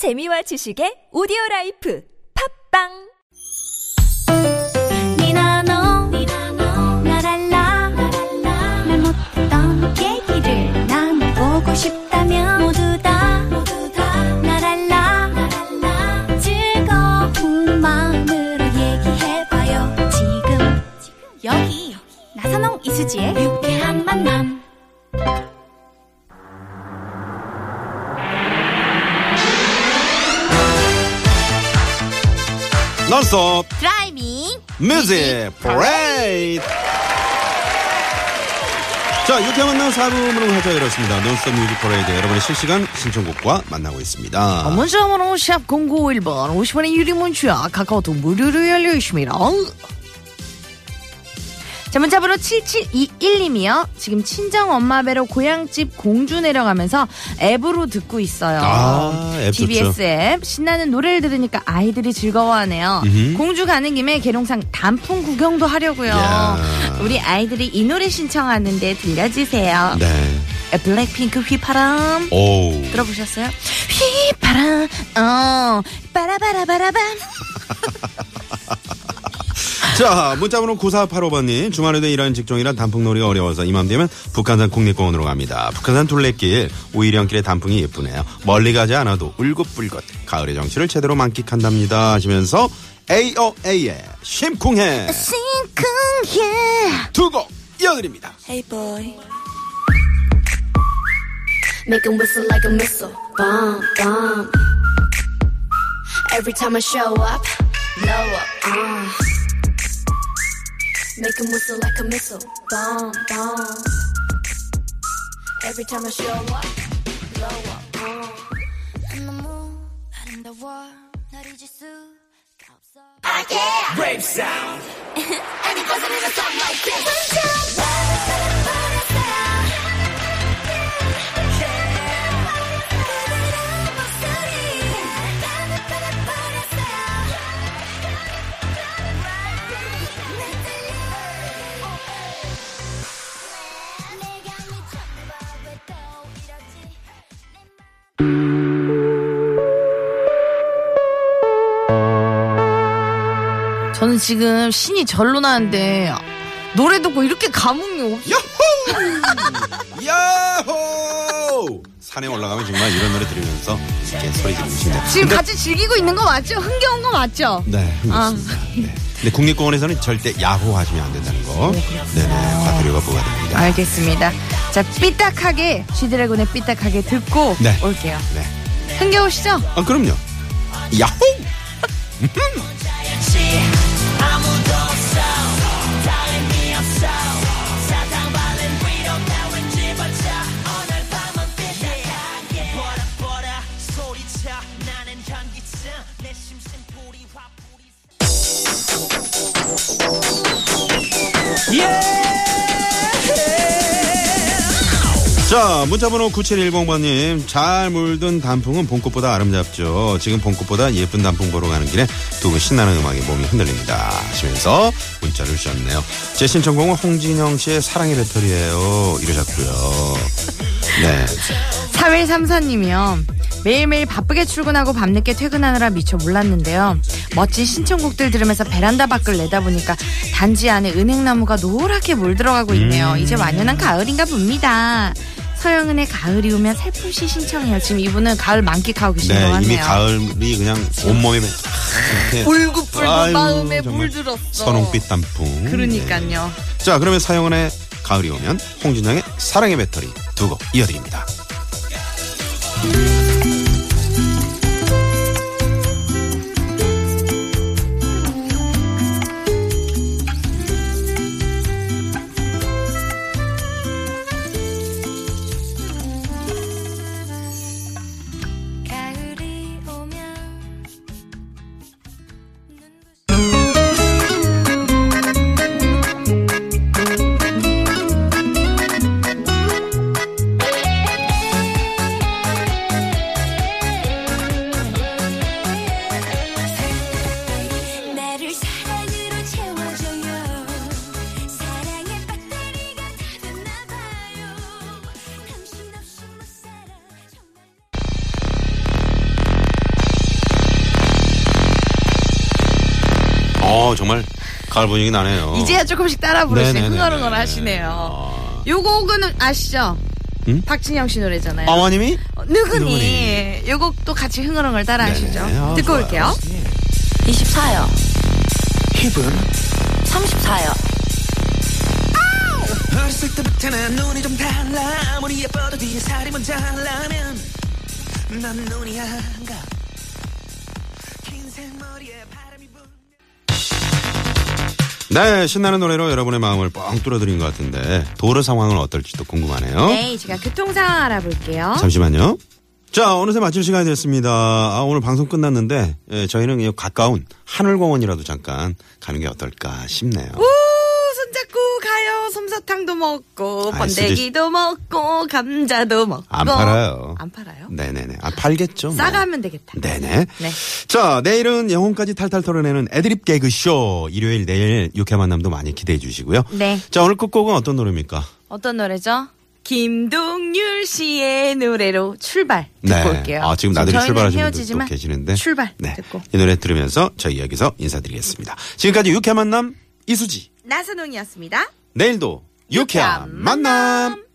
재미와 지식의 오디오 라이프 팝빵! 나 논스톱 driving music 퍼레이드 자 유쾌한 만남 4부 문을 활짝 열었습니다. 논스톱 music 퍼레이드 여러분의 실시간 신청곡과 만나고 있습니다. 문자번호 샵 0951번 50원의 유료 문자 카카오톡 무료로 열려 있습니다. 자 문자번호 7721님이요. 지금 친정 엄마 뵈러 고향집 공주 내려가면서 앱으로 듣고 있어요. 아, 앱 TBS 좋죠. 앱 신나는 노래를 들으니까 아이들이 즐거워하네요. 음흠. 공주 가는 김에 계룡산 단풍 구경도 하려고요. 야. 우리 아이들이 이 노래 신청하는데 들려주세요. 네 블랙핑크 휘파람. 오. 들어보셨어요? 휘파람, 어, 빠라바라바라밤. 자 문자번호 9485번님. 주말에도 일하는 직종이라 단풍놀이가 어려워서 이맘되면 북한산 국립공원으로 갑니다. 북한산 둘레길 오이령길의 단풍이 예쁘네요. 멀리 가지 않아도 울긋불긋 가을의 정취를 제대로 만끽한답니다. 하시면서 AOA의 심쿵해. 싱쿵해. 두 곡 이어드립니다. Hey boy. Make him whistle like a missile. Bomb, bomb Every time I show up Blow up, uh Make him whistle like a missile Bomb, bomb Every time I show up Blow up, uh 너무 아름다워 날 잊을 수가 없어 I can't Rave sound And it goes a little something like this 저는 지금 신이 절로 나는데 노래 듣고 이렇게 감흥이 없어. 야호! 야호! 산에 올라가면 정말 이런 노래 들으면서 이렇게 소리 싶네요. 지금 같이 즐기고 있는 거 맞죠? 흥겨운 거 맞죠? 네, 그렇습니다. 네. 근데 국립공원에서는 절대 야호 하시면 안 된다는 거. 네네, 과태료가 부과됩니다. 알겠습니다. 자, 삐딱하게, 쥐드래곤의 삐딱하게 듣고 네. 올게요. 네. 흥겨우시죠? 아, 그럼요. 야호! 자, 문자번호 9710번님. 잘 물든 단풍은 봄꽃보다 아름답죠. 지금 봄꽃보다 예쁜 단풍 보러 가는 길에 두 분 신나는 음악에 몸이 흔들립니다. 하시면서 문자를 주셨네요. 제 신청곡은 홍진영 씨의 사랑의 배터리예요. 이러셨고요. 네. 4134님이요. 매일매일 바쁘게 출근하고 밤늦게 퇴근하느라 미처 몰랐는데요. 멋진 신청곡들 들으면서 베란다 밖을 내다보니까 단지 안에 은행나무가 노랗게 물들어가고 있네요. 이제 완연한 가을인가 봅니다. 서영은의 가을이 오면 살포시 신청해요. 지금 이분은 가을 만끽하고 계신 것 네, 같네요. 이미 가을이 그냥 온몸에 울긋불긋 마음에 물들었어. 선홍빛 단풍. 그러니까요. 네. 자, 그러면 사영은의 가을이 오면 홍진영의 사랑의 배터리 두 곡 이어드립니다. 어, 정말 가을 분위기 나네요. 이제야 조금씩 따라 부르시네. 네네네네. 흥얼흥얼 하시네요. 요거 곡은 아시죠? 응? 박진영 씨 노래잖아요. 어머님이? 어, 누구니? 요 곡도 같이 흥얼흥얼 따라 하시죠. 네네. 아, 듣고 좋아요. 올게요. 24요. 힙은 34요. 어렸을 때부터 난 눈이 좀 달라 아무리 예뻐도 뒤에 살이 먼저 하려면 난 눈이 안가 긴 생머리에 바람이 불 네, 신나는 노래로 여러분의 마음을 뻥 뚫어드린 것 같은데 도로 상황은 어떨지도 궁금하네요. 네, 제가 교통 상황 알아볼게요. 잠시만요. 자, 어느새 마칠 시간이 됐습니다. 아, 오늘 방송 끝났는데 예, 저희는 이 가까운 하늘공원이라도 잠깐 가는 게 어떨까 싶네요. 솜 사탕도 먹고, 아이, 번데기도 먹고, 감자도 먹고. 안 팔아요. 안 팔아요? 네네네. 아, 팔겠죠. 뭐. 싸가면 되겠다. 네네. 네. 자, 내일은 영혼까지 탈탈 털어내는 애드립 개그 쇼. 일요일 내일 육회 만남도 많이 기대해 주시고요. 네. 자, 오늘 끝곡은 어떤 노래입니까? 어떤 노래죠? 김동률 씨의 노래로 출발 듣고 올게요. 아, 지금 나들이 분들도 헤어지지만 계시는데. 출발 네. 듣고 이 노래 들으면서 저희 여기서 인사드리겠습니다. 지금까지 육회 만남 이수지. 나선홍이었습니다. 내일도 유쾌한 만남.